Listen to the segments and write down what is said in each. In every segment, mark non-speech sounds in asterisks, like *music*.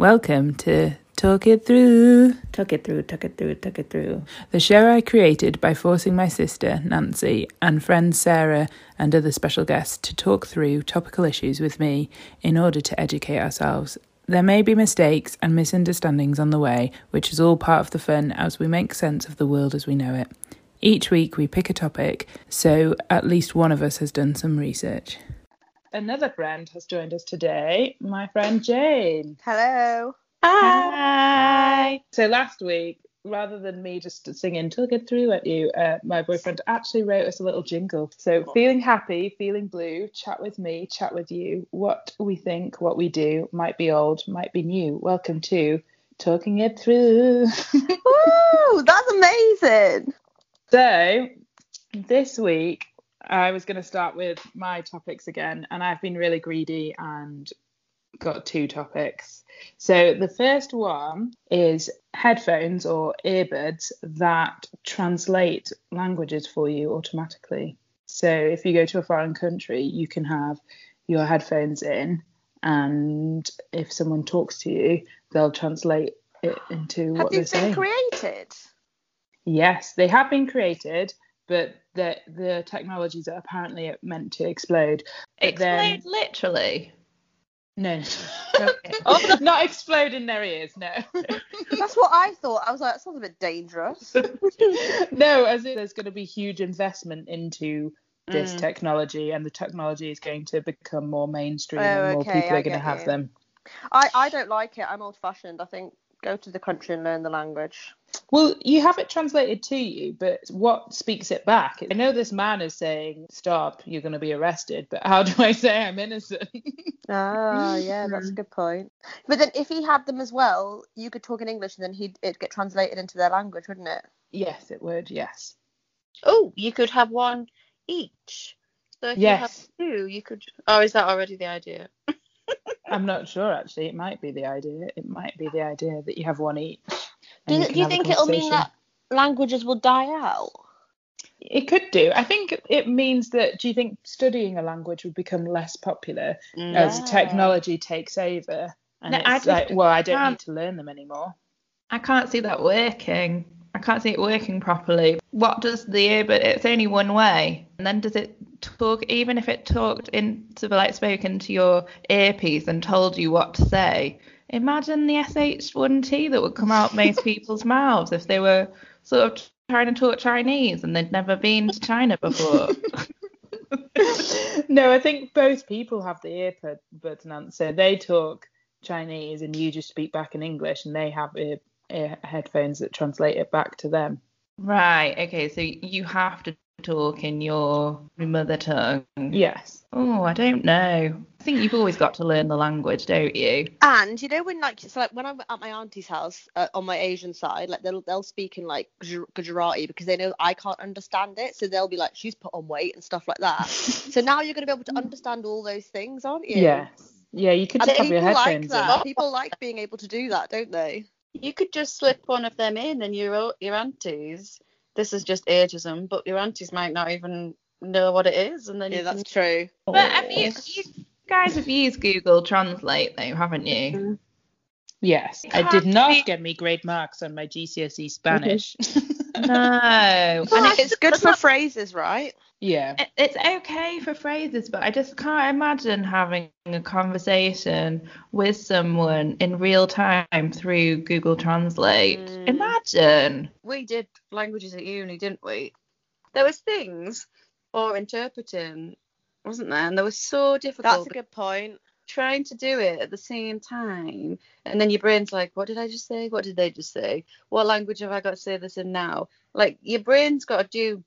Welcome to Talk It Through, Talk it through, Talk it through, Talk it through. the show I created by forcing my sister, Nancy, and friend Sarah and other special guests to talk through topical issues with me in order to educate ourselves. There may be mistakes and misunderstandings on the way, which is all part of the fun as we make sense of the world as we know it. Each week we pick a topic, so at least one of us has done some research. Another friend has joined us today, my friend Jane. Hello. Hi. So last week, rather than me just singing "Talk It Through" at you, uh, my boyfriend actually wrote us a little jingle. So feeling happy, feeling blue, chat with me, chat with you. What we think, what we do, might be old, might be new. Welcome to Talking It Through. *laughs* Woo, that's amazing. so this week. I was going to start with my topics again, and I've been really greedy and got two topics. So the first one is headphones or earbuds that translate languages for you automatically. So if you go to a foreign country, you can have your headphones in, and if someone talks to you, they'll translate it into Have what they're saying. Have these been created? Yes, they have been created, but the the technologies are apparently meant to explode. But then- literally. No, *laughs* Okay. oh, not explode in their ears. No, That's what I thought. I was like, that sounds a bit dangerous. *laughs* no. As in, there's going to be huge investment into this Mm. technology, and the technology is going to become more mainstream, Oh, and more okay, people I are going to have you. them. I, I don't like it. I'm old fashioned. I think go to the country and learn the language. Well, you have it translated to you, but what speaks it back? I know this man is saying, "Stop! You're going to be arrested." But how do I say I'm innocent? *laughs* Ah, yeah, that's a good point. But then if he had them as well, you could talk in English and then he'd it'd get translated into their language, wouldn't it? yes, it would. Yes. Oh, you could have one each. So if you have Yes. two, you could. Oh, is that already the idea? *laughs* I'm not sure actually. It might be the idea. It might be the idea that you have one each. Do, and do you think it'll mean that languages will die out? It could do. I think it means that. Do you think studying a language would become less popular mm. as technology takes over? And No, it's I just like, well, I don't can't- need to learn them anymore. I can't see that working. I can't see it working properly. What does the earbud? It's only one way, and then does it talk? Even if it talked into the like spoken to your earpiece and told you what to say, imagine the sh1t that would come out most people's *laughs* mouths if they were sort of trying to talk Chinese and they'd never been to China before. *laughs* no, I think both people have the earbuds and answer. They talk Chinese and you just speak back in English, and they have ear headphones that translate it back to them. right. Okay. So you have to talk in your mother tongue. Yes. Oh, I don't know. I think you've always got to learn the language, don't you? And you know when like so like when I'm at my auntie's house uh, on my Asian side, like they'll they'll speak in like Gujarati because they know I can't understand it, so they'll be like she's put on weight and stuff like that. *laughs* so now you're gonna be able to understand all those things, aren't you? Yes. Yeah, you could And just have your people like headphones that. in. People like being able to do that, don't they? You could just slip one of them in, and your your aunties. This is just ageism, but your aunties might not even know what it is, and then Yeah, that's can. true. But have you, you guys have used Google Translate though, haven't you? Yes, I did not be- get me grade marks on my GCSE Spanish. *laughs* No. *laughs* And And it's it's good for phrases, right? Yeah, it's okay for phrases, but I just can't imagine having a conversation with someone in real time through Google Translate. Mm. Imagine. We did languages at uni, didn't we? There was things for interpreting, wasn't there? And they were so difficult. That's a good point. trying to do it at the same time and then your brain's like what did i just say what did they just say what language have i got to say this in now like your brain's got to do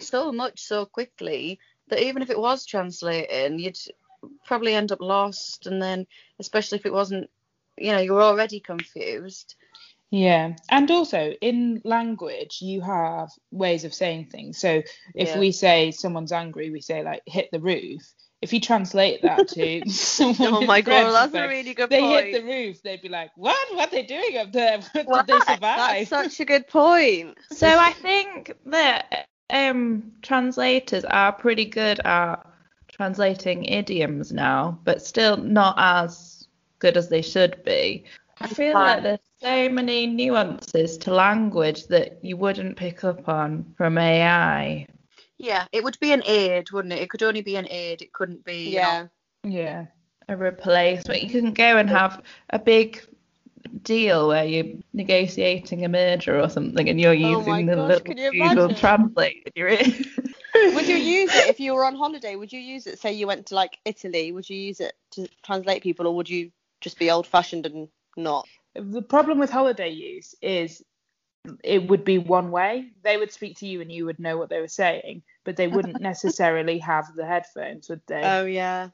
so much so quickly that even if it was translating you'd probably end up lost and then especially if it wasn't you know you were already confused yeah. And also in language, you have ways of saying things. So if Yeah. we say someone's angry, we say like hit the roof. If you translate that to *laughs* someone, Oh my French, god, that's it's a really good they point. hit the roof, they'd be like, "What? What are they doing up there? *laughs* Did What? they survive?" That's such a good point. So I think that um, translators are pretty good at translating idioms now, but still not as good as they should be. I feel like there's so many nuances to language that you wouldn't pick up on from AI. Yeah, it would be an aid, wouldn't it? It could only be an aid. It couldn't be. you know, Yeah. Yeah. A replacement. You couldn't go and have a big deal where you're negotiating a merger or something and you're Oh using the gosh, little can you Google imagine? Translate in your *laughs* ear. Would you use it if you were on holiday? Would you use it? Say you went to like Italy. Would you use it to translate people, or would you just be old-fashioned and not? The problem with holiday use is it would be one way. They would speak to you and you would know what they were saying, but they wouldn't *laughs* necessarily have the headphones, would they? Oh yeah.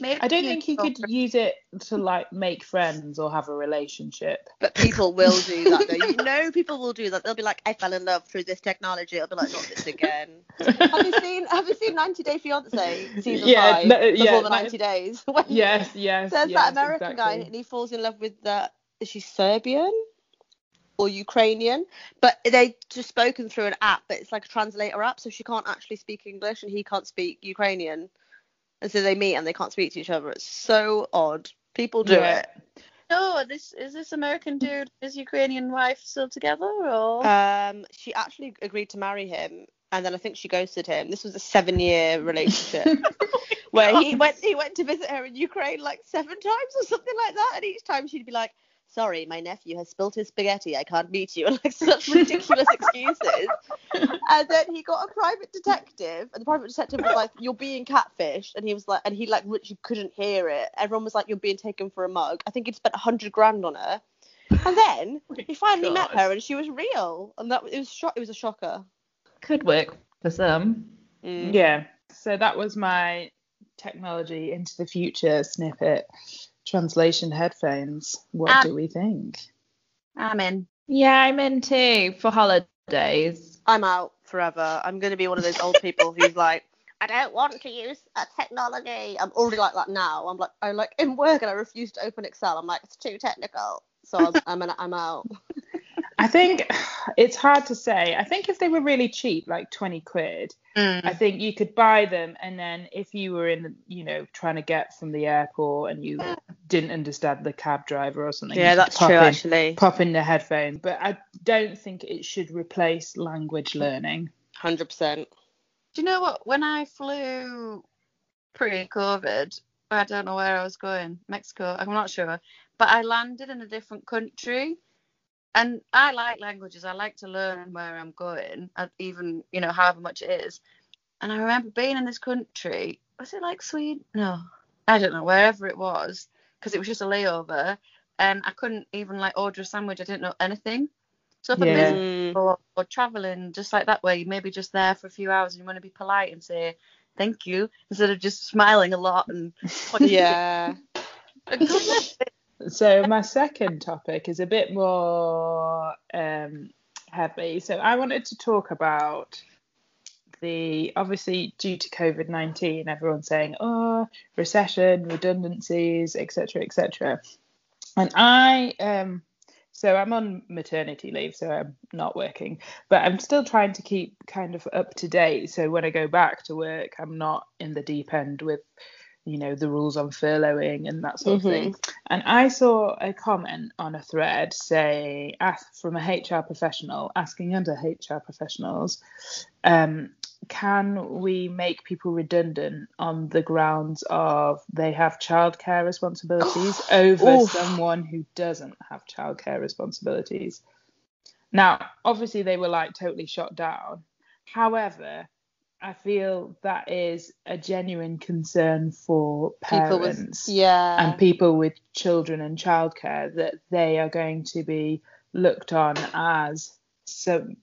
Maybe I don't think you could for- use it to like make friends or have a relationship. But people will do that though. You *laughs* know people will do that. They'll be like, I fell in love through this technology. I'll be like, not this again. have you seen have you seen 90 Day Fiance season Yeah, five? no, before yeah, the might 90 days. *laughs* When yes, yes. There's yes, that American guy and he falls in love with the is she Serbian or Ukrainian? But they just spoken through an app, but it's like a translator app, so she can't actually speak English and he can't speak Ukrainian. And so they meet and they can't speak to each other. It's so odd. People do Yeah. it. No, this is this American dude, his Ukrainian wife still together, or? Um, she actually agreed to marry him, and then I think she ghosted him. This was a seven-year relationship *laughs* where he went he went to visit her in Ukraine like seven times or something like that, and each time she'd be like, "Sorry, my nephew has spilt his spaghetti. I can't meet you," and *laughs* like such ridiculous *laughs* excuses. And then he got a private detective, and the private detective was like, "You're being catfished," and he was like, and he like literally couldn't hear it. Everyone was like, "You're being taken for a mug." I think he'd spent a hundred grand on her. And then *laughs* he finally met her, and she was real, and that it was sho- it was a shocker. Could work for some. Mm. Yeah. So that was my technology into the future snippet. Translation headphones. What Ah. do we think? I'm in. Yeah, I'm in too for holidays. I'm out forever. I'm going to be one of those old people who's *laughs* like, I don't want to use a technology. I'm already like that now. I'm like, I'm like in work and I refuse to open Excel. I'm like, it's too technical. So I'm I'm, an, I'm out. *laughs* I think it's hard to say. I think if they were really cheap, like 20 quid, Mm. I think you could buy them. And then if you were in, you know, trying to get from the airport and you didn't understand the cab driver or something, Yeah, that's pop true in, actually. Pop in the headphone. But I don't think it should replace language learning. Hundred percent. Do you know what? When I flew pre-COVID, I don't know where I was going, Mexico. I'm not sure, but I landed in a different country, and I like languages. I like to learn where I'm going, uh, even you know however much it is. And I remember being in this country. Was it like Sweden? No, I don't know. Wherever it was, because it was just a layover, and I couldn't even like order a sandwich. I didn't know anything. So if I'm Yeah. Mm. or, or traveling just like that way, you maybe just there for a few hours and you want to be polite and say thank you instead of just smiling a lot and *laughs* Yeah. *laughs* So my second topic is a bit more um, heavy. So I wanted to talk about the obviously due to COVID nineteen, everyone's saying, "Oh, recession, redundancies, etc., etc." And I, um, so I'm on maternity leave, so I'm not working, but I'm still trying to keep kind of up to date. So when I go back to work, I'm not in the deep end with, you know, the rules on furloughing and that sort of thing. And I saw a comment on a thread say, ask from a HR professional asking other HR professionals, um, can we make people redundant on the grounds of they have childcare responsibilities *gasps* over Oof. someone who doesn't have childcare responsibilities? Now, obviously, they were like totally shot down. However, I feel that is a genuine concern for People parents with yeah. and people with children and childcare that they are going to be looked on as some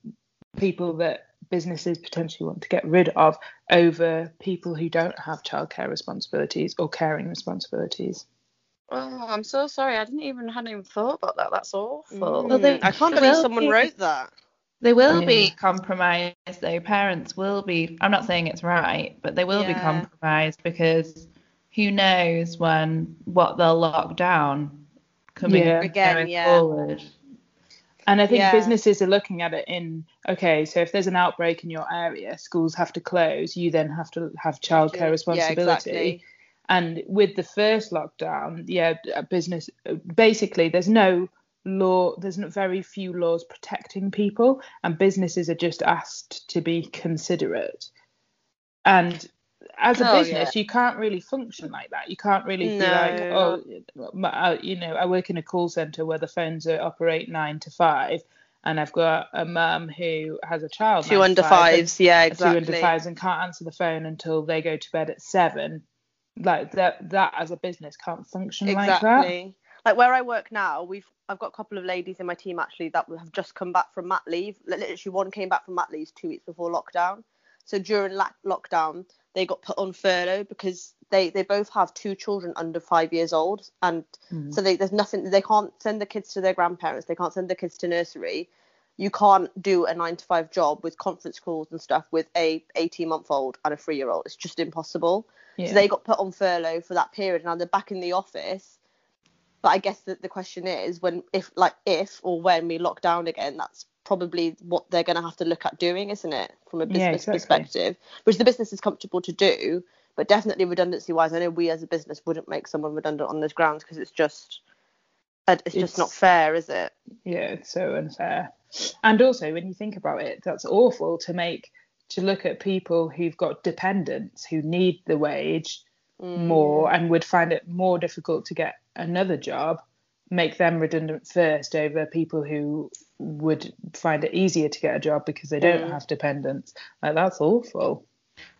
people that businesses potentially want to get rid of over people who don't have childcare responsibilities or caring responsibilities. oh, I'm so sorry. I didn't even hadn't even thought about that. That's awful. Mm. they- I can't believe someone wrote that. They will Yeah. be compromised though. Parents will be. I'm not saying it's right, but they will be compromised because who knows when what they'll lock down coming Yeah. Again, going yeah. forward. And I think Yeah. businesses are looking at it in okay, so if there's an outbreak in your area, schools have to close, you then have to have childcare Yeah, responsibility. exactly. And with the first lockdown, yeah, business basically there's no law, there's not very few laws protecting people, and businesses are just asked to be considerate. And as a Oh, business, you can't really function like that. You can't really be like, oh, uh, you know, I work in a call center where the phones are operate nine to five, and I've got a mum who has a child. Two under and- fives, yeah, two under fives and can't answer the phone until they go to bed at seven. Like that, that as a business can't function like that. Like where I work now, we've I've got a couple of ladies in my team actually that have just come back from mat leave. Literally, one came back from mat leave two weeks before lockdown. So during la- lockdown, they got put on furlough because they they both have two children under five years old, and Mm. so they, there's nothing they can't send the kids to their grandparents. They can't send the kids to nursery. You can't do a nine to five job with conference calls and stuff with a 18 month old and a three year old. It's just impossible. Yeah. So they got put on furlough for that period. Now they're back in the office. But I guess that the question is when, if, like, if or when we lock down again, that's probably what they're going to have to look at doing, isn't it? From a Yeah, business exactly. perspective, which the business is comfortable to do. But definitely redundancy wise, I know we as a business wouldn't make someone redundant on those grounds because it's just, it's just not fair, is it? yeah, it's so unfair. And also, when you think about it, that's awful to make to look at people who've got dependents who need the wage Mm. more and would find it more difficult to get another job, make them redundant first over people who would find it easier to get a job because they don't Mm. have dependents. Like that's awful.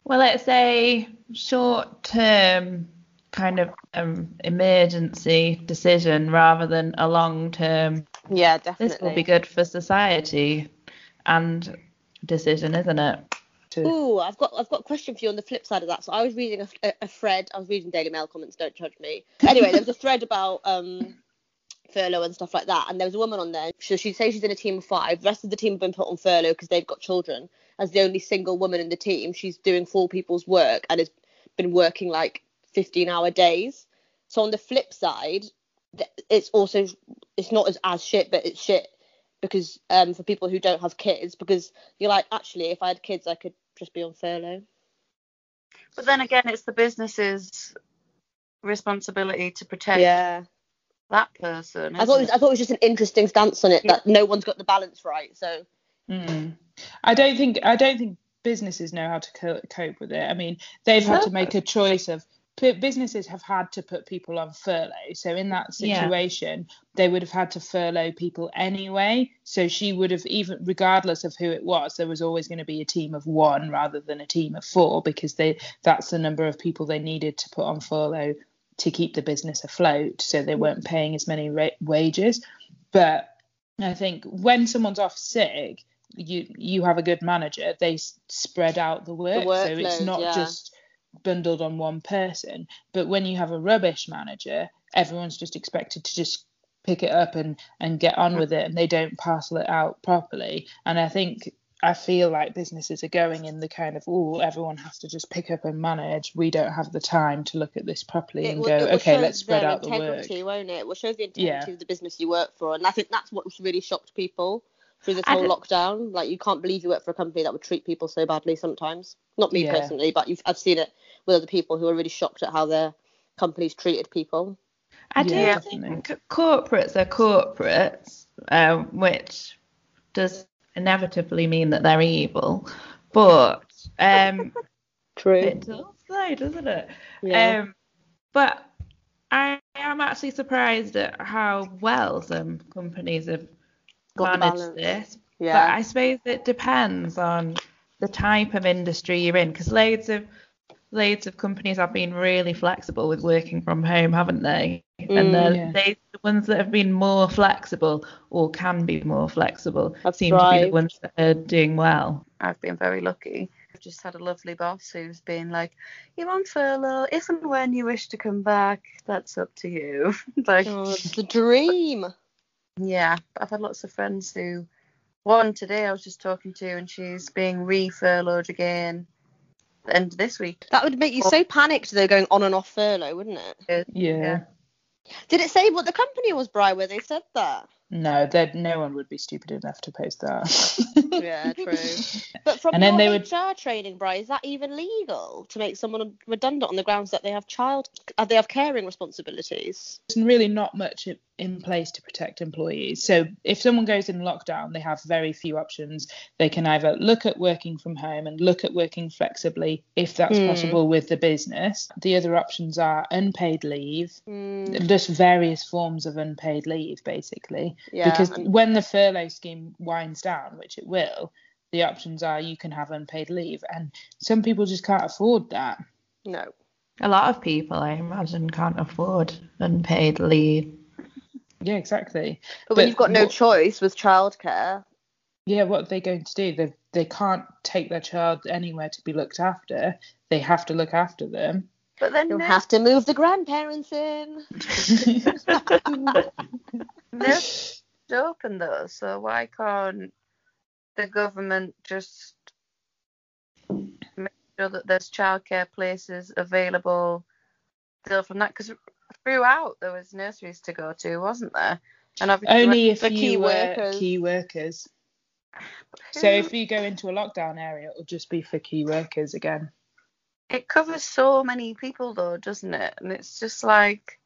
Well, it's a short term kind of um, emergency decision rather than a long term, Yeah, definitely. this will be good for society and decision, isn't it? To, Ooh, I've got I've got a question for you on the flip side of that. So I was reading a, a, thread. I was reading Daily Mail comments. Don't judge me. Anyway, there was a thread about um furlough and stuff like that, and there was a woman on there. So she says she's in a team of five. The rest of the team have been put on furlough because they've got children. As the only single woman in the team, she's doing four people's work and has been working like 15 hour days. So on the flip side, it's also it's not as as shit, but it's shit because um for people who don't have kids because you're like actually if I had kids I could just be on furlough. But then again, it's the business's responsibility to protect Yeah. that person. I thought it isn't was, I thought it was just an interesting stance on it that no one's got the balance right. So Mm. I don't think I don't think businesses know how to co- cope with it. I mean, they've had to make a choice of p- businesses have had to put people on furlough. So in that Yeah. situation, they would have had to furlough people anyway. So she would have even regardless of who it was, there was always going to be a team of one rather than a team of four because they that's the number of people they needed to put on furlough to keep the business afloat. So they weren't paying as many ra- wages. But I think when someone's off sick, you you have a good manager. They spread out the work, so it's not yeah. just bundled on one person. But when you have a rubbish manager, everyone's just expected to just pick it up and and get on with it, and they don't parcel it out properly. And I think I feel like businesses are going in the kind of oh everyone has to just pick up and manage. We don't have the time to look at this properly and will- go okay let's spread out the work. integrity, won't it? It will show the integrity Yeah. of the business you work for, and I think that's what really shocked people through this whole lockdown. Like you can't believe you work for a company that would treat people so badly sometimes. Not me Yeah. personally, but you've, I've seen it with other people who are really shocked at how their companies treated people. I do Yeah, think corporates are corporates, um, which does inevitably mean that they're evil. But um, *laughs* True. it does though, doesn't it? Yeah. Um, but I am actually surprised at how well some companies have Got the managed balance. this. But. I suppose it depends on the type of industry you're in, because loads of loads of companies have been really flexible with working from home, haven't they? Mm, and the, yeah. they, the ones that have been more flexible or can be more flexible Have seem to be the ones that are doing well. I've been very lucky. I've just had a lovely boss who's been like, "You're on furlough. If and when you wish to come back, that's up to you." *laughs* like, Oh, it's the dream. Yeah, I've had lots of friends who. One today I was just talking to, and she's being re-furloughed again. The end of this week. That would make you so panicked though, going on and off furlough, wouldn't it? Yeah. Yeah. Did it say what the company was, Bri, where they said that? No, that no one would be stupid enough to post that. *laughs* Yeah, true. But from And then your they would- HR training, Bri, is that even legal to make someone redundant on the grounds that they have child, uh, they have caring responsibilities? There's really not much i- in place to protect employees. So if someone goes in lockdown, they have very few options. They can either look at working from home and look at working flexibly if that's Hmm. possible with the business. The other options are unpaid leave, Mm, just various forms of unpaid leave, basically. yeah. because and- when the furlough scheme winds down, which it will, the options are you can have unpaid leave, and some people just can't afford that. no. A lot of people, I imagine, can't afford unpaid leave. Yeah, exactly. But when you've got no what- choice with childcare, Yeah, what are they going to do? They they can't take their child anywhere to be looked after. They have to look after them. But then you'll no, have to move the grandparents in. *laughs* *laughs* nurseries open though, so why can't the government just make sure that there's childcare places available still from that? Because throughout there was nurseries to go to, wasn't there? And obviously, Only if For you key were workers. key workers. So if you go into a lockdown area, it'll just be for key workers again. it covers so many people though, doesn't it? And it's just like,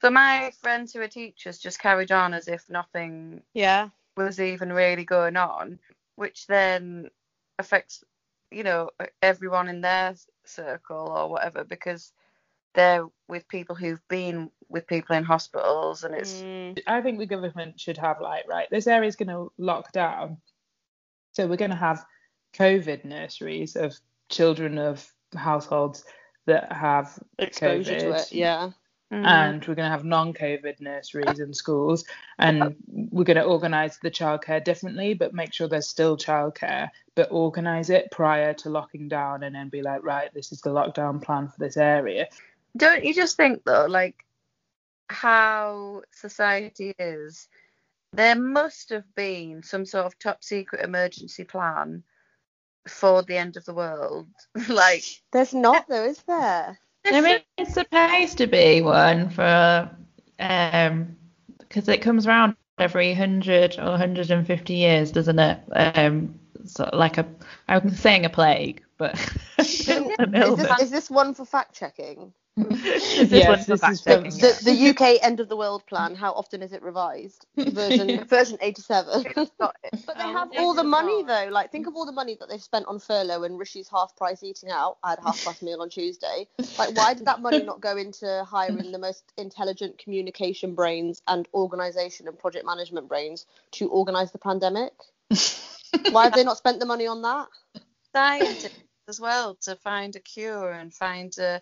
for my friends who are teachers just carried on as if nothing Yeah. was even really going on, which then affects, you know, everyone in their circle or whatever because they're with people who've been with people in hospitals and it's Mm, I think the government should have like, right, this area is going to lock down. So we're going to have COVID nurseries of children of households that have exposure to it. Yeah. Mm. And we're going to have non COVID nurseries and schools. And we're going to organise the childcare differently, but make sure there's still childcare, but organise it prior to locking down and then be like, right, this is the lockdown plan for this area. Don't you just think though, like how society is, there must have been some sort of top secret emergency plan for the end of the world. *laughs* like There's not though, is there? There is supposed to be one for um because it comes around every 100 or 150 years, doesn't it? Um, so like a I'm saying a plague, but *laughs* Is this, is this one for fact checking? Is this Yes, one this is from- The, the UK end of the world plan. How often is it revised? Version *laughs* version 87. it's got it. *laughs* But they have all the money though. Like think of all the money that they've spent on furlough and Rishi's half price eating out. I had half price meal on Tuesday. Like why did that money not go into hiring the most intelligent communication brains and organisation and project management brains to organise the pandemic? *laughs* Why have they not spent the money on that? scientists as well to find a cure and find a,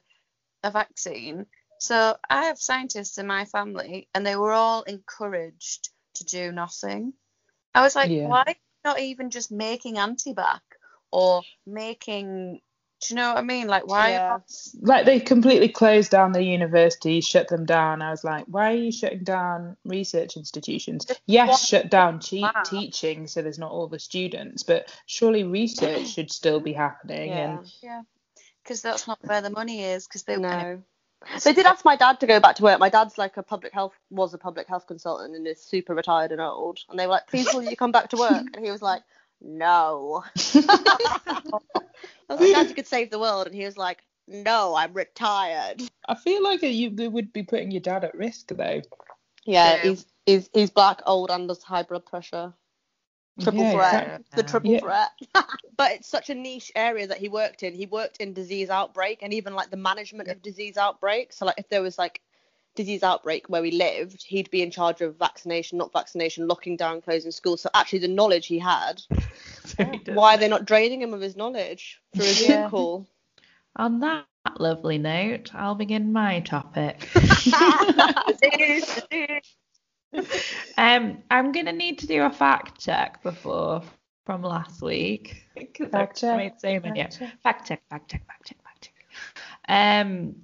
a vaccine. So I have scientists in my family, and they were all encouraged to do nothing. I was like, Yeah. why not even just making antibac or making? Do you know what I mean? Like, why? Yeah. like they completely closed down the university, shut them down. I was like, why are you shutting down research institutions? Yes, one- shut down che- Wow. teaching so there's not all the students, but surely research should still be happening. Yeah. And Because that's not where the money is. Because they No. They did ask my dad to go back to work. My dad's like a public health was a public health consultant and is super retired and old. And they were like, "Please, will you come back to work?" And he was like, "No." I was like, "Dad, you could save the world," and he was like, "No, I'm retired." I feel like you would be putting your dad at risk though. Yeah, Yeah. he's he's he's black, old, and has high blood pressure. Triple Yeah, threat. exactly. The triple Yeah. threat. *laughs* but it's such a niche area that he worked in. He worked in disease outbreak and even like the management of disease outbreak. So like if there was like disease outbreak where we lived, he'd be in charge of vaccination, not vaccination, locking down, closing schools. So actually the knowledge he had, *laughs* why are they not draining him of his knowledge for a Yeah. call? On that lovely note, I'll begin my topic. *laughs* *laughs* um, I'm gonna need to do a fact check before from last week. Fact check, made so many. fact check. Fact check, fact check, fact check, fact check. Um,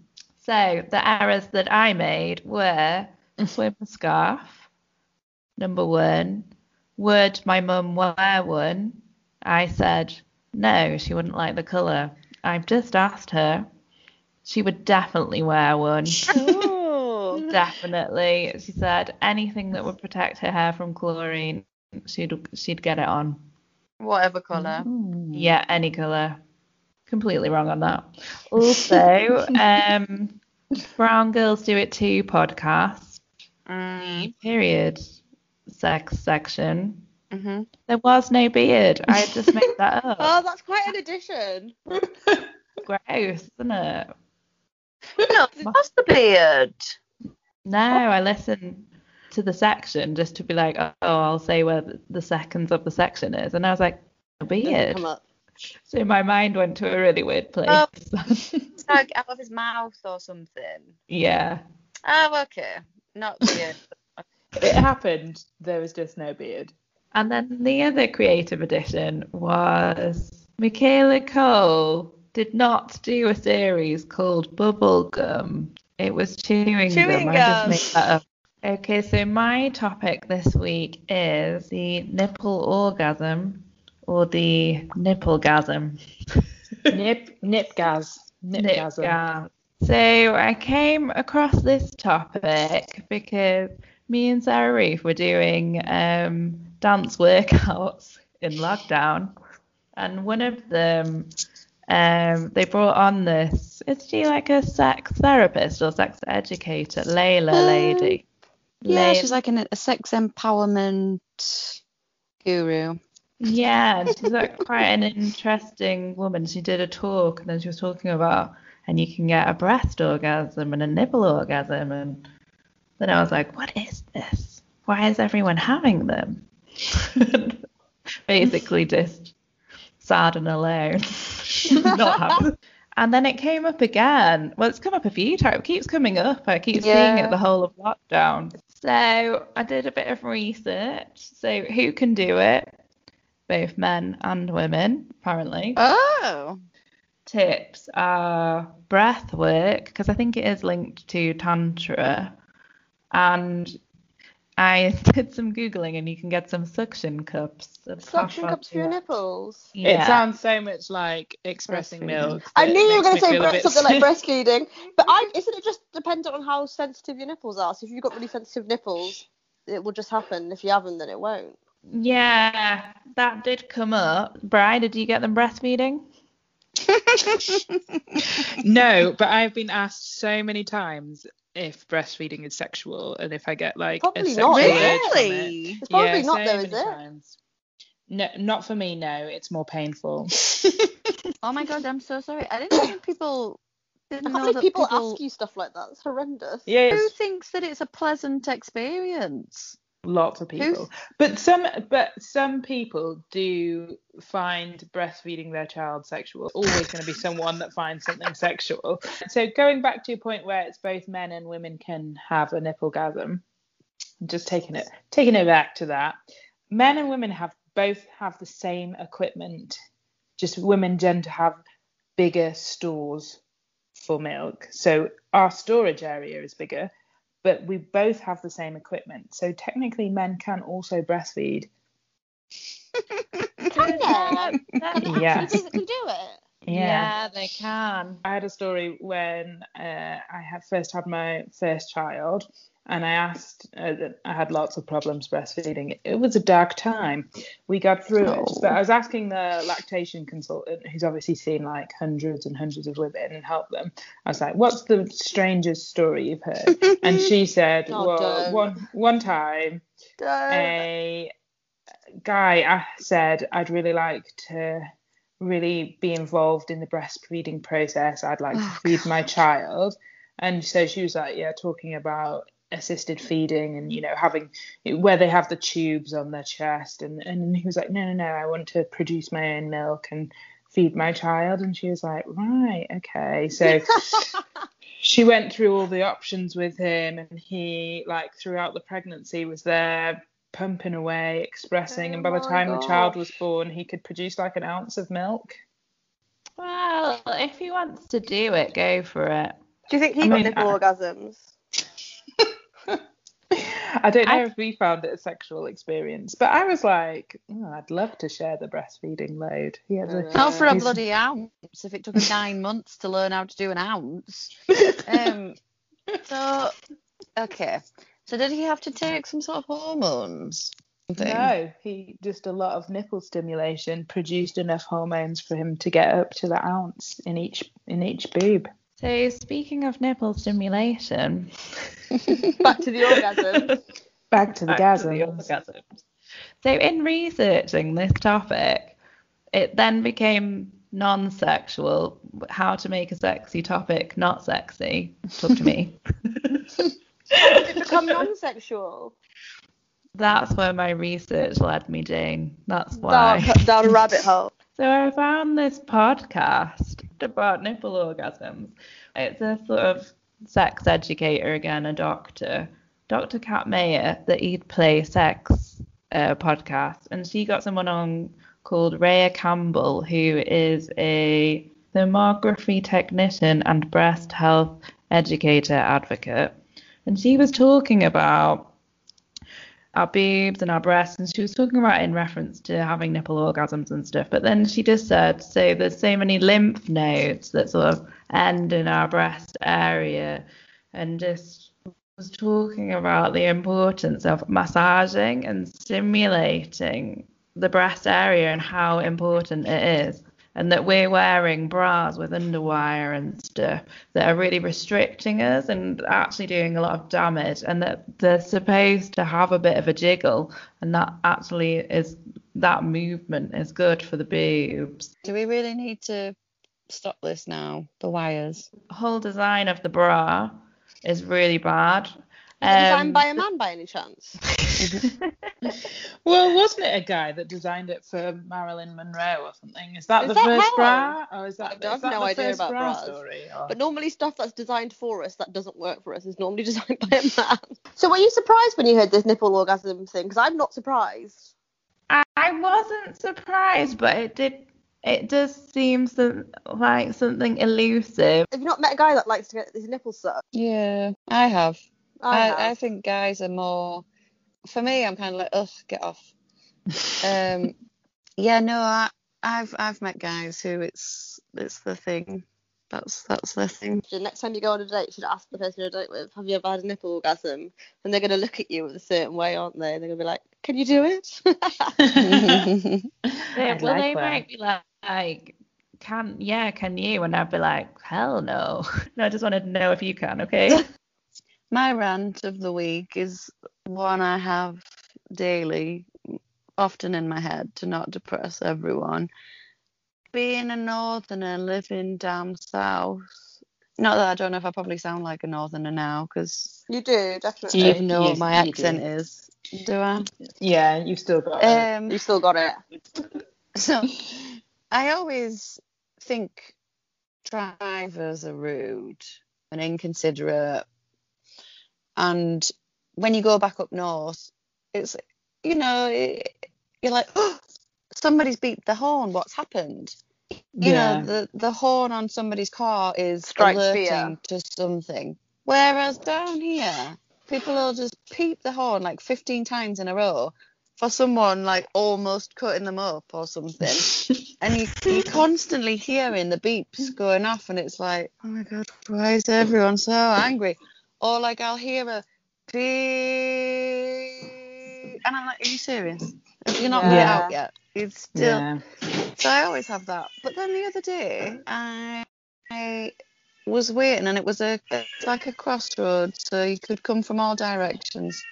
so the errors that I made were swim scarf. Number one, would my mum wear one? I said no, she wouldn't like the colour. I've just asked her. She would definitely wear one. *laughs* Definitely. She said anything that would protect her hair from chlorine, she'd she'd get it on. Whatever colour. Yeah, any colour. Completely wrong on that. Also, *laughs* um, Brown Girls Do It Too podcast, Mm. period sex section. hmm There was no beard. I just made that *laughs* up. Oh, that's quite an addition. Gross, isn't it? No, that's the beard. No, I listen to the section just to be like, oh, I'll say where the- the seconds of the section is, and I was like, no Doesn't beard. So my mind went to a really weird oh, place. Oh. It's like out of his mouth or something. *laughs* yeah. Oh, okay. Not beard. *laughs* It happened. There was just no beard. And then the other creative addition was Michaela Coel did not do a series called Bubblegum. It was chewing, Chewing gum. I just made that up. Okay, so my topic this week is the nipple orgasm or the nipplegasm. *laughs* Nip, nipgas, nipgasm. Nipgas. So I came across this topic because me and Sarah Reef were doing um, dance workouts in lockdown, and one of them, um, they brought on this. Is she like a sex therapist or sex educator? Layla Um, lady. Yeah, Layla- she's like an, a sex empowerment guru. Yeah, *laughs* she's like quite an interesting woman. She did a talk and then she was talking about and you can get a breast orgasm and a nipple orgasm and then I was like, What is this? Why is everyone having them? *laughs* Basically just sad and alone. *laughs* Not having and then it came up again. Well, it's come up a few times. It keeps coming up. I keep seeing it the whole of lockdown. So I did a bit of research. So who can do it? Both men and women, apparently. Oh. Tips are breath work, because I think it is linked to Tantra. And I *laughs* did some Googling and you can get some suction cups. Suction cups for your nipples. Yeah. It sounds so much like expressing milk. I knew you were going to say feel bre- bit something like sick. breastfeeding, but I *laughs* isn't it just dependent on how sensitive your nipples are? So if you've got really sensitive nipples, it will just happen. If you haven't, then it won't. Yeah, that did come up. Bri, did you get them breastfeeding? *laughs* No, but I've been asked so many times if breastfeeding is sexual and if I get like Probably a sexual not, urge is it? from it. Really? It's probably yeah, not so though, is it? times. No, not for me. No, it's more painful. *laughs* Oh my god, I'm so sorry. I didn't *coughs* think people I didn't can't know that people, people. ask you stuff like that. It's horrendous. Yeah, Who thinks that it's a pleasant experience? Lots of people, but some, but some people do find breastfeeding their child sexual. Always going to be someone that finds something sexual. So going back to your point where it's both men and women can have a nipplegasm, just taking it taking it back to that. Men and women have both have the same equipment. Just women tend to have bigger stores for milk. So our storage area is bigger, but we both have the same equipment. So technically men can also breastfeed. Can they? *laughs* Can you Yes. physically do it? Yeah, they can. I had a story when uh, I had first had my first child, and I asked. Uh, I had lots of problems breastfeeding. It was a dark time. We got through it, Oh. but I was asking the lactation consultant, who's obviously seen like hundreds and hundreds of women and helped them. I was like, "What's the strangest story you've heard?" *laughs* and she said, Oh, "Well, don't. one one time." Don't. a guy I said I'd really like to really be involved in the breastfeeding process. I'd like to Oh, feed my child. And so she was like, yeah, talking about assisted feeding and you mm. know having where they have the tubes on their chest. And and he was like no no no I want to produce my own milk and feed my child. And she was like right okay. So *laughs* she went through all the options with him and he like throughout the pregnancy was there pumping away expressing. Oh and by the my time the child was born he could produce like an ounce of milk. Well, if he wants to do it, go for it. Do you think he I got mean, nipple I- orgasms? I don't know I- if we found it a sexual experience but i was like oh, i'd love to share the breastfeeding load he has a Not for a bloody ounce. If it took him nine months to learn how to do an ounce. *laughs* Um, so Okay. So did he have to take some sort of hormones? Thing? No, he just a lot of nipple stimulation produced enough hormones for him to get up to the ounce in each in each boob. So speaking of nipple stimulation, *laughs* Back to the orgasm. Back to the back to the gasms. So in researching this topic, it then became non-sexual. How to make a sexy topic not sexy? Talk to me. *laughs* Did it become non-sexual? That's where my research led me, Jane. That's why. Down, down a rabbit hole. *laughs* So I found this podcast about nipple orgasms. It's a sort of sex educator again, a doctor, Dr. Kat Mayer, the Eat Play Sex uh, podcast, and she got someone on called Rhea Campbell, who is a thermography technician and breast health educator advocate, and she was talking about our boobs and our breasts, and she was talking about in reference to having nipple orgasms and stuff. But then she just said, so there's so many lymph nodes that sort of end in our breast area, and just was talking about the importance of massaging and stimulating the breast area and how important it is. And that we're wearing bras with underwire and stuff that are really restricting us and actually doing a lot of damage, and that they're supposed to have a bit of a jiggle, and that actually is that movement is good for the boobs. Do we really need to stop this now? The wires. The whole design of the bra is really bad. Is it designed Um, by a man by any chance? *laughs* Well, wasn't it a guy that designed it for Marilyn Monroe or something? Is that Is the that first how? bra, or is that, I have that no the idea first about bra bras. story? But normally stuff that's designed for us that doesn't work for us is normally *laughs* designed by a man. So were you surprised when you heard this nipple orgasm thing? Because I'm not surprised. I, I wasn't surprised, but it did. It does seem some, like something elusive. Have you not met a guy that likes to get his nipples sucked? Yeah, I have. I, I. I think guys are more. For me, I'm kind of like, ugh, get off. Um, *laughs* yeah, no, I, I've I've met guys who it's it's the thing. That's that's their thing. The next time you go on a date, you should ask the person you're on a date with, have you ever had a nipple orgasm? And they're going to look at you a certain way, aren't they? They're going to be like, can you do it? *laughs* They, I'd well, like they that. might be like, like, can yeah, can you? And I'd be like, hell no. *laughs* No, I just wanted to know if you can. Okay. My rant of the week is one I have daily, often in my head to not depress everyone. Being a northerner living down south, not that I don't know if I probably sound like a northerner now, because you do, definitely. You- even know what my accent do. is. Do I? Yeah, you've still got it. Um, You still got it. *laughs* So I always think drivers are rude and inconsiderate. And when you go back up north, it's, you know, it, you're like, oh, *gasps* somebody's beeped the horn. What's happened? You yeah. know, the, the horn on somebody's car is Strikes alerting fear. to something. Whereas down here, people will just peep the horn like 15 times in a row for someone like almost cutting them up or something. *laughs* and you, you're constantly hearing the beeps going off, and it's like, oh my god, why is everyone so angry? Or like I'll hear a beep, and I'm like, are you serious? You're not Yeah. out yet. It's still. yeah. So I always have that. But then the other day, I, I was waiting, and it was a like a crossroad, so you could come from all directions.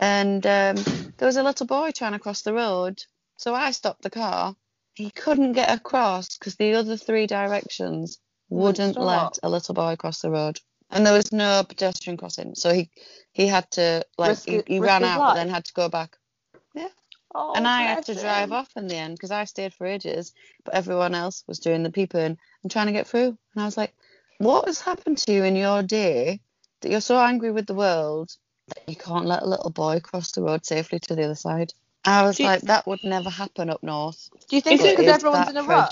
And um, there was a little boy trying to cross the road, so I stopped the car. He couldn't get across because the other three directions wouldn't let a little boy cross the road, and there was no pedestrian crossing. So he he had to like Risk he, he ran out, but then had to go back. Yeah. Oh, And I had to drive him. off in the end because I stayed for ages, but everyone else was doing the peeping and trying to get through. And I was like, what has happened to you in your day that you're so angry with the world that you can't let a little boy cross the road safely to the other side? I was Do you- like, that would never happen up north. Do you think it's because everyone's in a rush?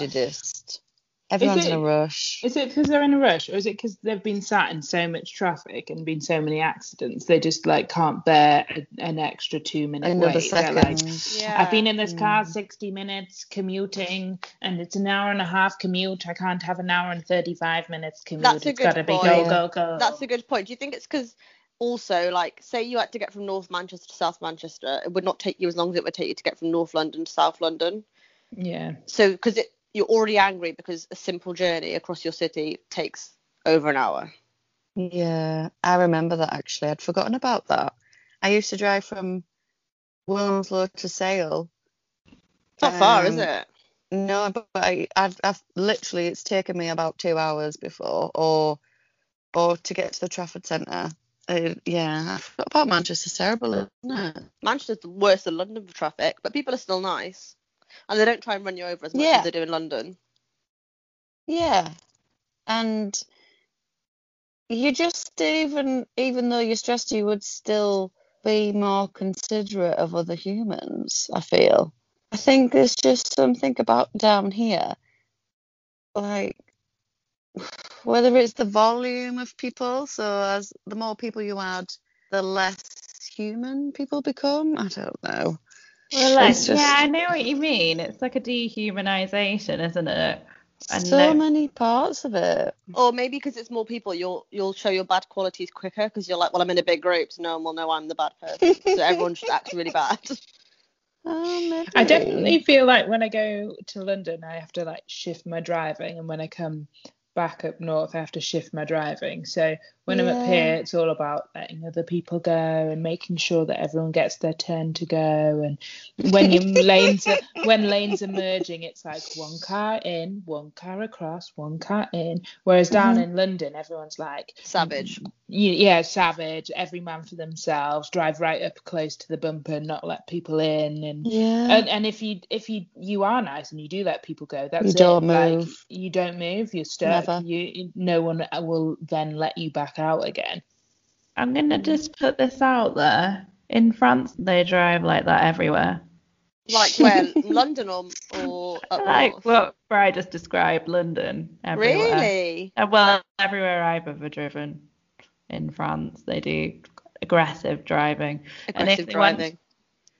Prejudiced? Everyone's in it- a rush. Is it because they're in a rush, or is it because they've been sat in so much traffic and been so many accidents, they just like can't bear a, an extra two minute Another wait? They're second. like, Yeah. I've been in this car Mm. 60 minutes commuting, and it's an hour and a half commute. I can't have an hour and 35 minutes commute. That's a it's good got to be go, point. go, go. That's a good point. Do you think it's because also, like, say you had to get from North Manchester to South Manchester, it would not take you as long as it would take you to get from North London to South London. Yeah. So, because you're already angry because a simple journey across your city takes over an hour. Yeah, I remember that actually. I'd forgotten about that. I used to drive from Wilmslow to Sale. It's not far, is Um, it? No, but I, I've, I've literally it's taken me about two hours before, or or to get to the Trafford Centre. Uh, yeah, I forgot about Manchester's terrible, isn't it? Manchester's worse than London for traffic, but people are still nice. And they don't try and run you over as much Yeah. as they do in London. Yeah, and you just even even though you're stressed, you would still be more considerate of other humans. I feel. I think there's just something about down here, like whether it's the volume of people. So as the more people you add, the less human people become. I don't know. Well, like, just- yeah, I know what you mean. It's like a dehumanization, isn't it? And so no- many parts of it. Or maybe because it's more people, you'll you'll show your bad qualities quicker because you're like, well, I'm in a big group, so no one will know I'm the bad person. so *laughs* everyone just acts really bad. Oh. I definitely feel like when I go to London, I have to like shift my driving, and when I come back up north, I have to shift my driving. So when I'm up here, it's all about letting other people go and making sure that everyone gets their turn to go. And when *laughs* lanes are, when lanes are merging, it's like one car in, one car across, one car in. Whereas down Mhm. in London, everyone's like Savage. You, yeah, savage, every man for themselves, drive right up close to the bumper, and not let people in, and Yeah. and, and if you if you you are nice and you do let people go, that's You don't Like, move. you don't move. You're stuck. Never. You no one will then let you back out again. I'm gonna just put this out there. In France, they drive like that everywhere. Like where? *laughs* London or or Like north? what I just described, London, everywhere. Really? Uh, Well, everywhere I've ever driven in France, they do aggressive driving. And if Aggressive they want- driving.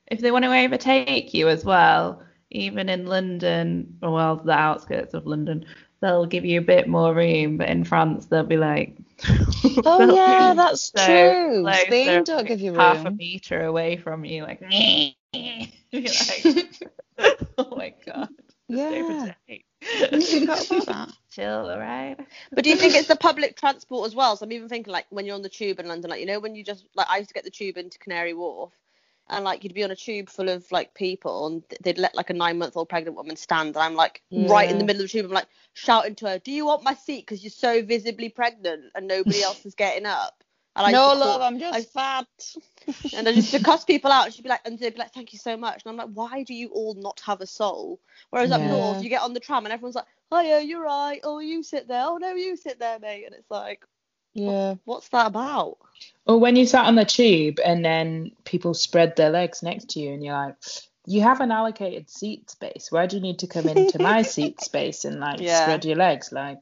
If they want to overtake you as well, even in London, or well, the outskirts of London, they'll give you a bit more room. But in France, they'll be like, *laughs* Oh yeah, that's so true. close, Spain they're don't give you half a meter away from you, like, *laughs* *laughs* You're like oh my god, just Yeah. overtake. Forgot about that. Chill, right? But do you think it's the *laughs* public transport as well? So I'm even thinking like when you're on the tube in London, like you know when you just like I used to get the tube into Canary Wharf, and like you'd be on a tube full of like people, and they'd let like a nine month old pregnant woman stand, and I'm like right in the middle of the tube, I'm like shouting to her, "Do you want my seat? Because you're so visibly pregnant, and nobody else is getting up." *laughs* And I No used to love, call- I'm just fat. and I used to cuss people out. She'd be like, and they'd be like, "Thank you so much." And I'm like, "Why do you all not have a soul?" Whereas up north, you get on the tram and everyone's like, oh, "Hiya, you're right. Oh, you sit there. Oh no, you sit there, mate." And it's like, Yeah. what's that about? Or when you sat on the tube and then people spread their legs next to you, and you're like, you have an allocated seat space. Why do you need to come into my *laughs* seat space and like Yeah. spread your legs? Like,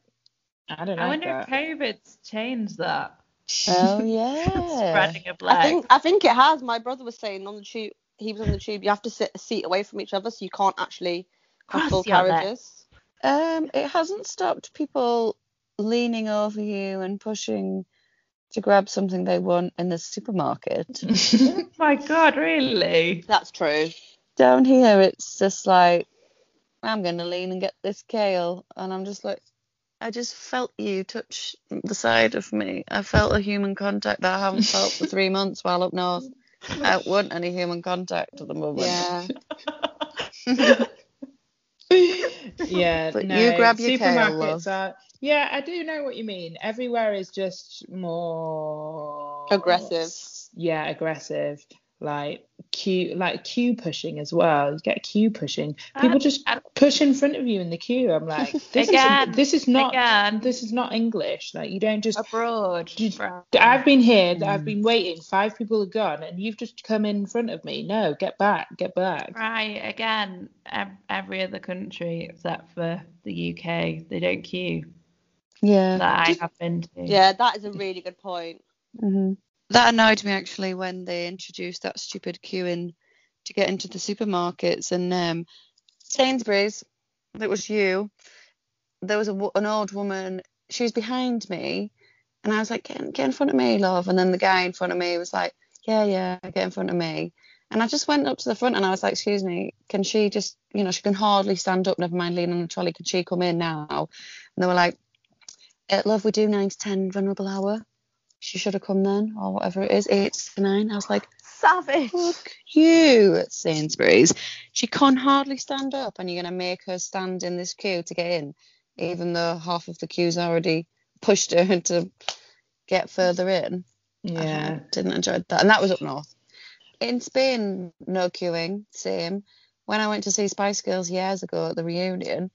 I don't know. I wonder that. if COVID's changed that. Oh *laughs* yeah. Spreading of I think I think it has. My brother was saying on the tube, he was on the tube. You have to sit a seat away from each other, so you can't actually have Cross full your legs. carriages. Um, it hasn't stopped people leaning over you and pushing to grab something they want in the supermarket. *laughs* Oh my god, really? That's true. Down here, it's just like, I'm gonna lean and get this kale, and I'm just like, I just felt you touch the side of me. I felt a human contact that I haven't felt for three months while up north. I don't want any human contact at the moment. Yeah. *laughs* yeah, *laughs* But no, you grab your kale, supermarkets love. are. Yeah, I do know what you mean. Everywhere is just more Aggressive. Yeah, aggressive. Like queue, like queue pushing as well. You get queue pushing. People And- just and- push in front of you in the queue. I'm *laughs* like, this Again, is this is not again. this is not English. Like you don't just Abroad. Did- Right. I've been here, I've Mm. been waiting, five people are gone, and you've just come in front of me. No, get back, get back. Right, again, every other country except for the UK, they don't queue Yeah. that I have been to. Yeah, that is a really good point. hmm That annoyed me actually when they introduced that stupid queuing to get into the supermarkets and um, Sainsbury's. It was you. There was a, an old woman. She was behind me, And I was like, get, get in front of me, love. And then the guy in front of me was like, yeah, yeah, get in front of me. And I just went up to the front and I was like, excuse me, can she just, you know, she can hardly stand up, never mind leaning on the trolley. Can she come in now? And they were like, eh, love, we do nine to 10 vulnerable hour. She should have come then, or whatever it is, eight to nine. I was like, Savage. fuck you at Sainsbury's. She can hardly stand up, and you're going to make her stand in this queue to get in, even though half of the queue's already pushed her *laughs* to get further in. I Yeah. didn't enjoy that. And that was up north. In Spain, no queuing, same. When I went to see Spice Girls years ago at the reunion,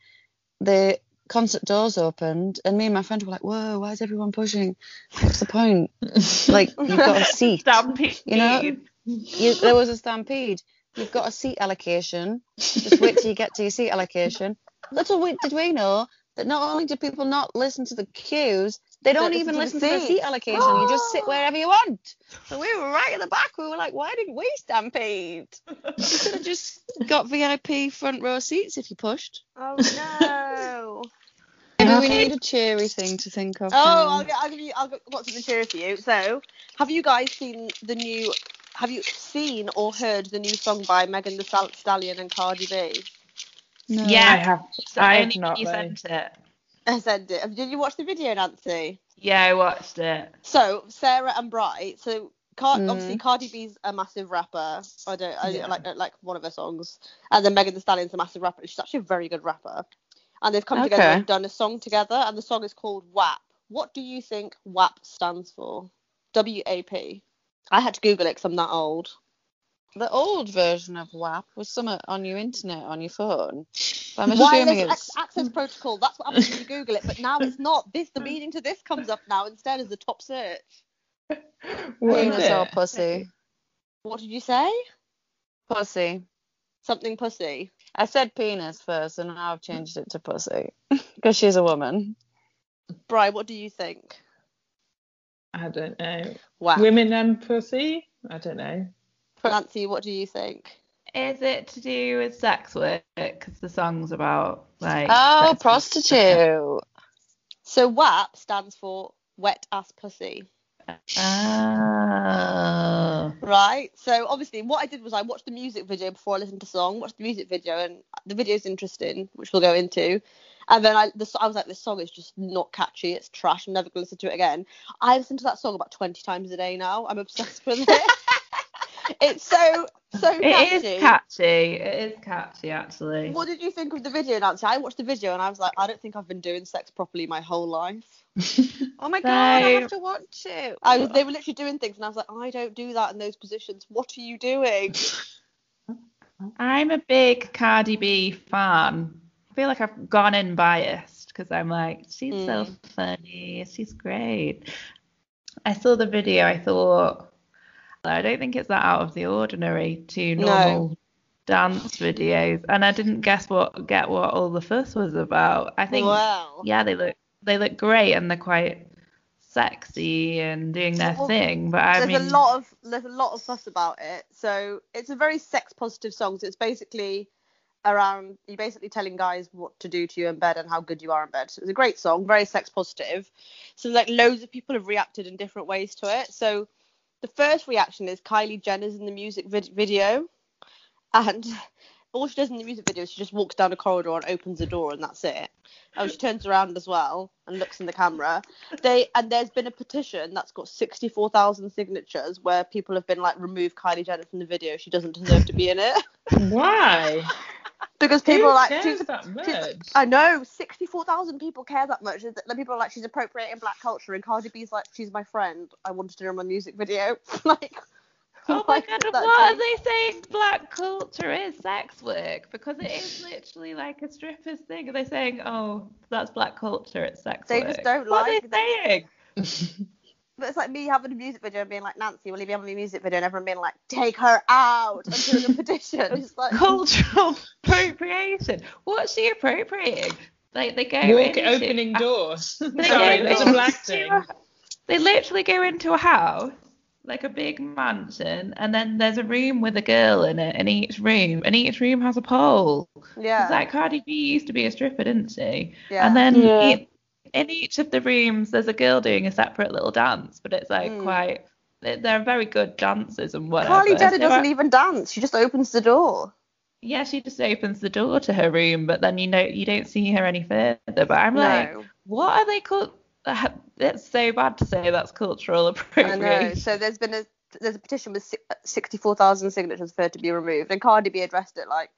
the concert doors opened, and me and my friend were like, whoa, why is everyone pushing? What's the point? Like, you've got a *laughs* seat. Stampede. You know? You, there was a stampede. You've got a seat allocation. Just wait till you get to your seat allocation. Little we, did we know that not only do people not listen to the queues, they don't even listen to the seat allocation. You just sit *gasps* wherever you want. So we were right at the back. We were like, why didn't we stampede? *laughs* You could have just got VIP front row seats if you pushed. Oh no. Maybe we need a cheery thing to think of. Oh, I'll, get, I'll give you. I'll got got something cheery for you. So, have you guys seen the new? Have you seen or heard the new song by Megan the Stal- Stallion and Cardi B? no. Yeah. I have. So I have not. you though. sent it. *laughs* I sent it. Did you watch the video, Nancy? Yeah, I watched it. So Sarah and Bright. So Car- Mm. obviously Cardi B's a massive rapper. I don't. I Yeah. like like one of her songs. And then Megan Thee Stallion's a massive rapper. She's actually a very good rapper. And they've come together and done a song together. And the song is called WAP. What do you think WAP stands for? W A P. I had to Google it because I'm that old. The old version of WAP was something on your internet on your phone. But I'm assuming Wireless it's ac- access protocol. That's what happens when you Google it. But now it's not. This the meaning to this comes up now instead as the top search. What is it? pussy. What did you say? Pussy. Something pussy. I said penis first, and now I've changed it to pussy *laughs* because she's a woman. Bri, what do you think? I don't know. WAP. Women and pussy? I don't know. Nancy, what do you think? Is it to do with sex work? Because the song's about like. Oh, sex- prostitute. So WAP stands for wet ass pussy, Oh. right? So obviously, what I did was I watched the music video before I listened to the song. Watched the music video, and the video is interesting, which we'll go into. And then I, the, I was like, this song is just not catchy. It's trash. I'm never gonna listen to it again. I listen to that song about 20 times a day now. I'm obsessed with it. *laughs* it's so so It catchy. is catchy. It is catchy, actually. What did you think of the video, Nancy? I watched the video and I was like, I don't think I've been doing sex properly my whole life. *laughs* Oh my god, I have to watch it. I was, they were literally doing things, and I was like, I don't do that in those positions. What are you doing? *laughs* I'm a big Cardi B fan. I feel like I've gone in biased because I'm like, she's so hmm. funny, she's great. I saw the video, I thought, I don't think it's that out of the ordinary to No. normal dance videos, and I didn't guess what get what all the fuss was about. I think, well, yeah, they look they look great and they're quite sexy and doing their Well, thing, but I there's mean, a lot of there's a lot of fuss about it. So it's a very sex positive song. So it's basically around you basically telling guys what to do to you in bed and how good you are in bed. So it's a great song, very sex positive. So like loads of people have reacted in different ways to it. So the first reaction is Kylie Jenner's in the music vid- video, and *laughs* all she does in the music video is she just walks down a corridor and opens a door and that's it. And she turns around as well and looks in the camera. They and there's been a petition that's got 64,000 signatures where people have been like, remove Kylie Jenner from the video. She doesn't deserve to be in it *laughs* Why? Because people Who are like, cares she's, that she's- I know 64,000 people care that much. That People are like, she's appropriating black culture, and Cardi B's like, she's my friend. I wanted her in my music video. *laughs* like, Oh my *laughs* god, that what are they saying black culture is sex work? Because it is literally like a stripper's thing. Are they saying, oh, that's black culture, it's sex They work? They just don't what like- are they saying? *laughs* But it's like me having a music video and being like, Nancy, will you be having a music video? And everyone being like, take her out and doing a petition. *laughs* It's like, Cultural appropriation. What's she appropriating? Like they go Walk into, opening doors. *laughs* they Sorry, go that's a black thing. a- They literally go into a house, like a big mansion, and then there's a room with a girl in it in each room, and each room has a pole. yeah. It's like Cardi B used to be a stripper, didn't she? yeah. And then Yeah. it, in each of the rooms there's a girl doing a separate little dance, but it's like Mm. quite. they- They're very good dancers and whatever. Carly Jenner doesn't I- even dance. She just opens the door. Yeah, she just opens the door to her room, but then you know you don't see her any further. But I'm like, what are they called? *sighs* It's so bad to say that's cultural appropriation. I know. So there's been a there's a petition with si- 64,000 signatures for her to be removed, and Cardi B addressed it like,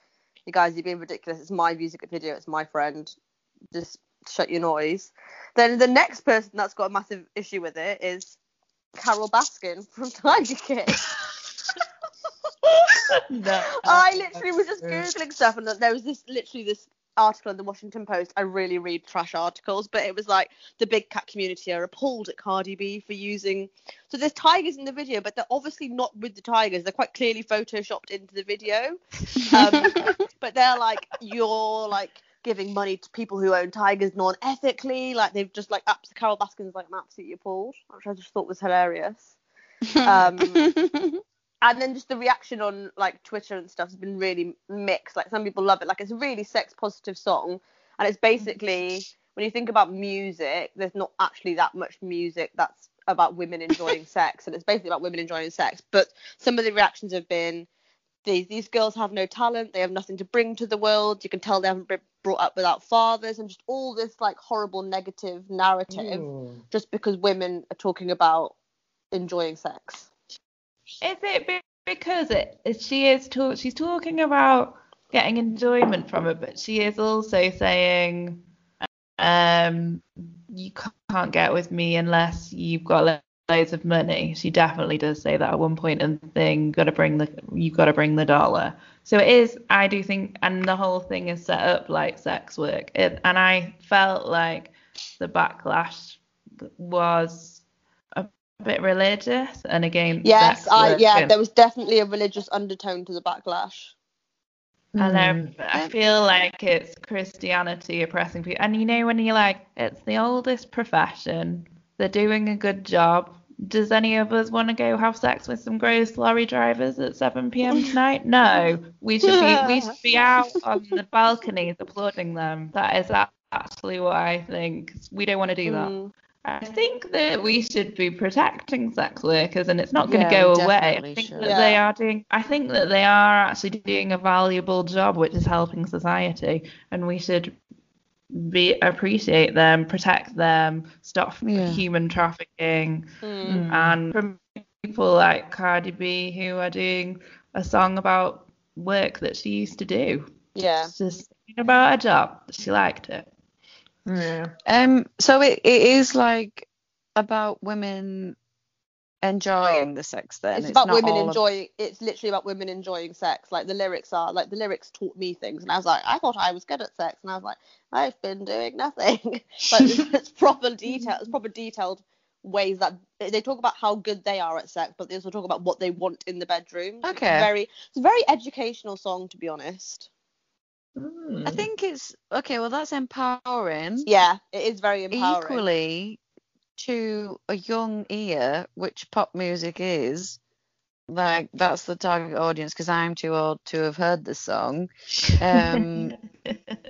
"You guys, you're being ridiculous. It's my music video. It's my friend. Just shut your noise." Then the next person that's got a massive issue with it is Carole Baskin from *laughs* Tiger King. No. I literally was just googling stuff, and there was this literally this article in the Washington Post. I really read trash articles, but it was like the big cat community are appalled at Cardi B for using. So there's tigers in the video, but they're obviously not with the tigers. They're quite clearly photoshopped into the video. *laughs* Um, but they're like you're like giving money to people who own tigers non-ethically. Like they've just like abs- Carole Baskin's like I'm absolutely appalled, which I just thought was hilarious. Um, *laughs* and then just the reaction on like Twitter and stuff has been really mixed. Like some people love it, like it's a really sex positive song, and it's basically when you think about music, there's not actually that much music that's about women enjoying *laughs* sex, and it's basically about women enjoying sex. But some of the reactions have been these these girls have no talent, they have nothing to bring to the world. You can tell they haven't been brought up without fathers, and just all this like horrible negative narrative just because women are talking about enjoying sex. Is it be- because it she is talk she's talking about getting enjoyment from it, but she is also saying, um, you can't get with me unless you've got loads of money. She definitely does say that at one and in thing. Got to bring the you've got to bring the dollar. So it is. I do think, and the whole thing is set up like sex work. It, and I felt like the backlash was a bit religious and again. Yes, I work yeah, and- there was definitely a religious undertone to the backlash. And I, hmm. I feel like it's Christianity oppressing people. And you know, when you're like, it's the oldest profession, they're doing a good job. Does any of us want to go have sex with some gross lorry drivers at 7 p.m. tonight? No, we should be we should be out on the balconies *laughs* applauding them. That is actually what I think. We don't want to do that. Mm. I think that we should be protecting sex workers, and it's not going to go away. I think should. that Yeah. they are doing. I think that they are actually doing a valuable job, which is helping society, and we should be appreciate them, protect them, stop Yeah. human trafficking, Mm. and from people like Cardi B who are doing a song about work that she used to do. Yeah. It's just about a job. She liked it. Yeah. Um, so it, it is like about women enjoying the sex then. It's, about not women all of- enjoying it's literally about women enjoying sex. Like the lyrics are like the lyrics taught me things and I was like, I thought I was good at sex and I was like, I've been doing nothing. *laughs* but it's, *laughs* it's proper detail it's proper detailed ways that they talk about how good they are at sex, but they also talk about what they want in the bedroom. Okay. It's very it's a very educational song to be honest. I hmm. think it's okay. Well, that's empowering. Yeah, it is very empowering. Equally, to a young ear, which pop music is, like that's the target audience. Because I'm too old to have heard the song. Um,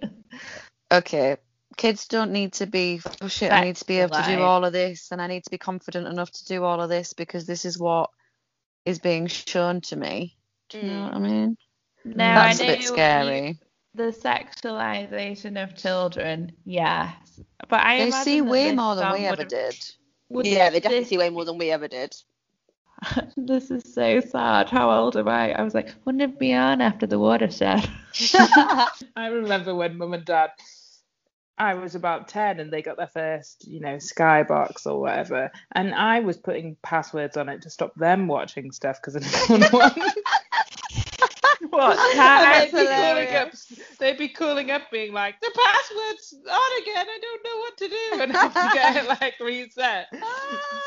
*laughs* okay, kids don't need to be. Oh shit! I need to be able to do all of this, and I need to be confident enough to do all of this because this is what is being shown to me. Do you know what I mean? no, That's I a bit scary. The sexualization of children, yes. But I They see way more than we ever did. would Yeah, they definitely this- see way more than we ever did. *laughs* This is so sad. How old am I? I was like, wouldn't it be on after the watershed? *laughs* I remember when mum and dad, I was about 10 and they got their first, you know, Skybox or whatever. And I was putting passwords on it to stop them watching stuff because I didn't *laughs* want one. What? *laughs* They'd be calling up, they'd be calling up being like, the password's on again. I don't know what to do. And have to get it like reset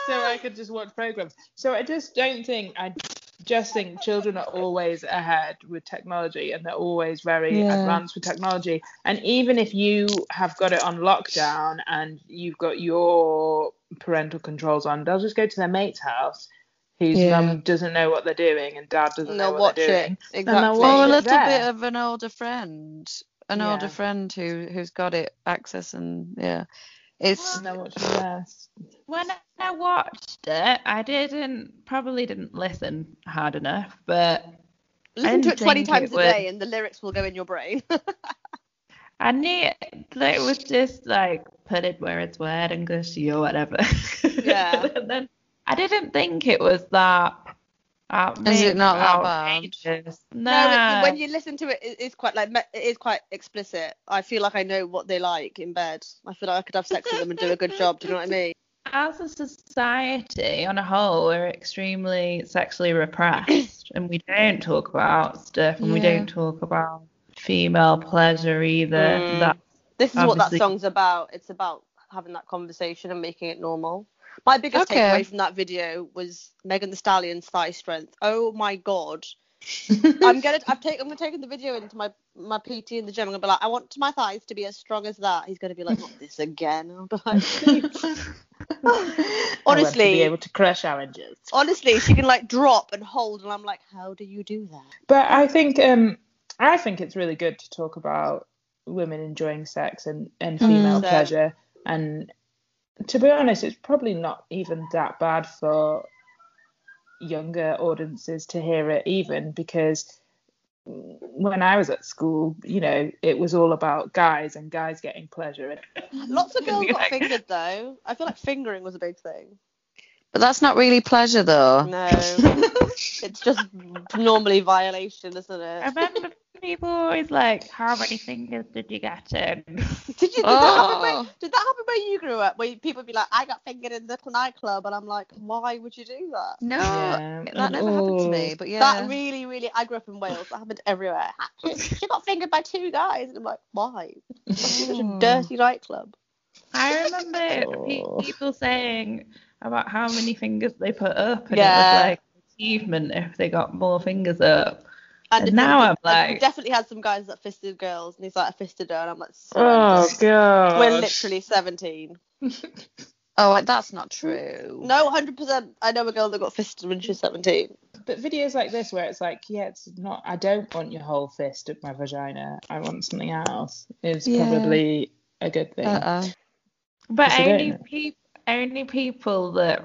so I could just watch programs. So I just don't think, I just think children are always ahead with technology and they're always very Yeah. advanced with technology. And even if you have got it on lockdown and you've got your parental controls on, they'll just go to their mate's house whose Yeah. mum doesn't know what they're doing and dad doesn't know they'll what watch they're it. doing. Exactly. they'll Or a watch it little bit of an older friend, an older friend who who's got it access and yeah. It's And then watch the rest. When I watched it, I didn't probably didn't listen hard enough, but Listen to it 20 times it a would. day and the lyrics will go in your brain. *laughs* I knew that it was just like put it where it's wet and gushy or whatever. *laughs* Yeah. and then I didn't think it was that. Is it not that bad? No. No, it, when you listen to it, it is quite like it is quite explicit. I feel like I know what they like in bed. I feel like I could have sex with them and do a good job. Do you know what I mean? as a society on a whole, we're extremely sexually repressed and we don't talk about stuff and we don't talk about female pleasure either. Mm. That This is what that song's about. It's about having that conversation and making it normal. My biggest Okay. takeaway from that video was Megan Thee Stallion's thigh strength. Oh my god. *laughs* I'm gonna I've taken I'm gonna taking the video into my my PT in the gym. I'm gonna be like, I want my thighs to be as strong as that. He's gonna be like, not this again. I'll be like, "Please." I want to be honestly, able to crush oranges. honestly, she can like drop and hold, and I'm like, how do you do that? But I think um I think it's really good to talk about women enjoying sex and, and female Mm. pleasure and to be honest it's probably not even that bad for younger audiences to hear it even because when I was at school, you know, it was all about guys and guys getting pleasure. And *laughs* Lots of girls got Like- *laughs* fingered though. I feel like fingering was a big thing. but that's not really pleasure though. No, *laughs* it's just normally violation, isn't I it? remember people always like, How many fingers did you get in? *laughs* Did you? Did, that happen where, Oh. did that happen where you grew up? Where people would be like, I got fingered in the nightclub, and I'm like, why would you do that? No, Yeah. that never happened to me. Oh. But yeah, That really, really. I grew up in Wales. That happened everywhere. She, she got fingered by two guys, and I'm like, why? Such a Oh. dirty nightclub. I remember Oh. people saying about how many fingers they put up, and Yeah. it was like achievement if they got more fingers up. And if now I'm and we like- definitely had some guys that fisted girls, and he's like, I fisted her, and I'm like, Oh "Sorry, god. we're literally 17. *laughs* oh, that's not true. No, 100%. I know a girl that got fisted when she was 17. But videos like this where it's like, yeah, it's not I don't want your whole fist at my vagina. I want something else is Yeah. probably a good thing. Uh-uh. But Yes, only people, only people that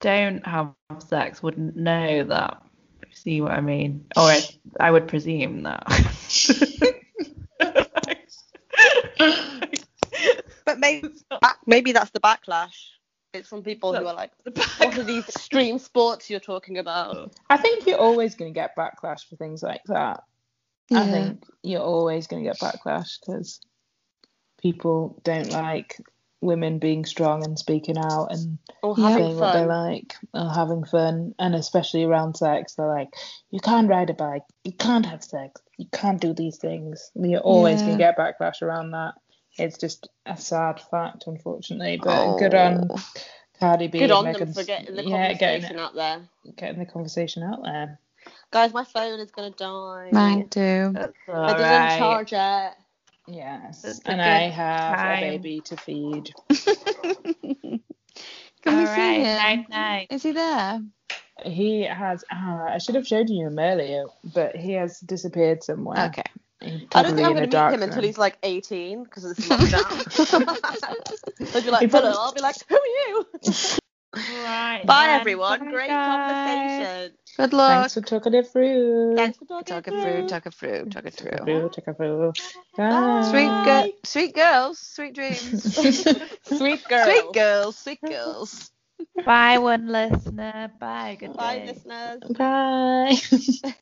don't have sex wouldn't know that. See what I mean? Or I, I would presume that. *laughs* But maybe maybe that's the backlash. It's from people who are like, what are these extreme sports you're talking about? I think you're always going to get backlash for things like that. Yeah. I think you're always going to get backlash because people don't like women being strong and speaking out and Or having saying what they like or having fun. And especially around sex, they're like, you can't ride a bike, you can't have sex, you can't do these things. You're always going to get backlash around that. It's just a sad fact, unfortunately. But good on Oh. Cardi B. Good and on them for getting the yeah, conversation getting, out there. getting the conversation out there. Guys, my phone is gonna die. Mine too. I didn't right. charge it. Yes, and I have time. a baby to feed. *laughs* Can All we right, see him? night night. Is he there? He has. Uh, I should have showed you him earlier, but he has disappeared somewhere. Okay. I don't think I'm gonna meet dark him until he's like 18 because it's lockdown. They'll *laughs* *laughs* be like, hello. I'll be like, who are you? All right. Bye then. everyone. Bye, Great guys. conversation. Good luck. Thanks for talking it through. Thanks for talking. Talk it through, talk it through, talk it through. Through, talk it through. Sweet, Bye. sweet girls, sweet dreams. *laughs* Sweet girl. Sweet girls, sweet girls. Bye, one listener. Bye. Good Bye, day. listeners. Bye. *laughs*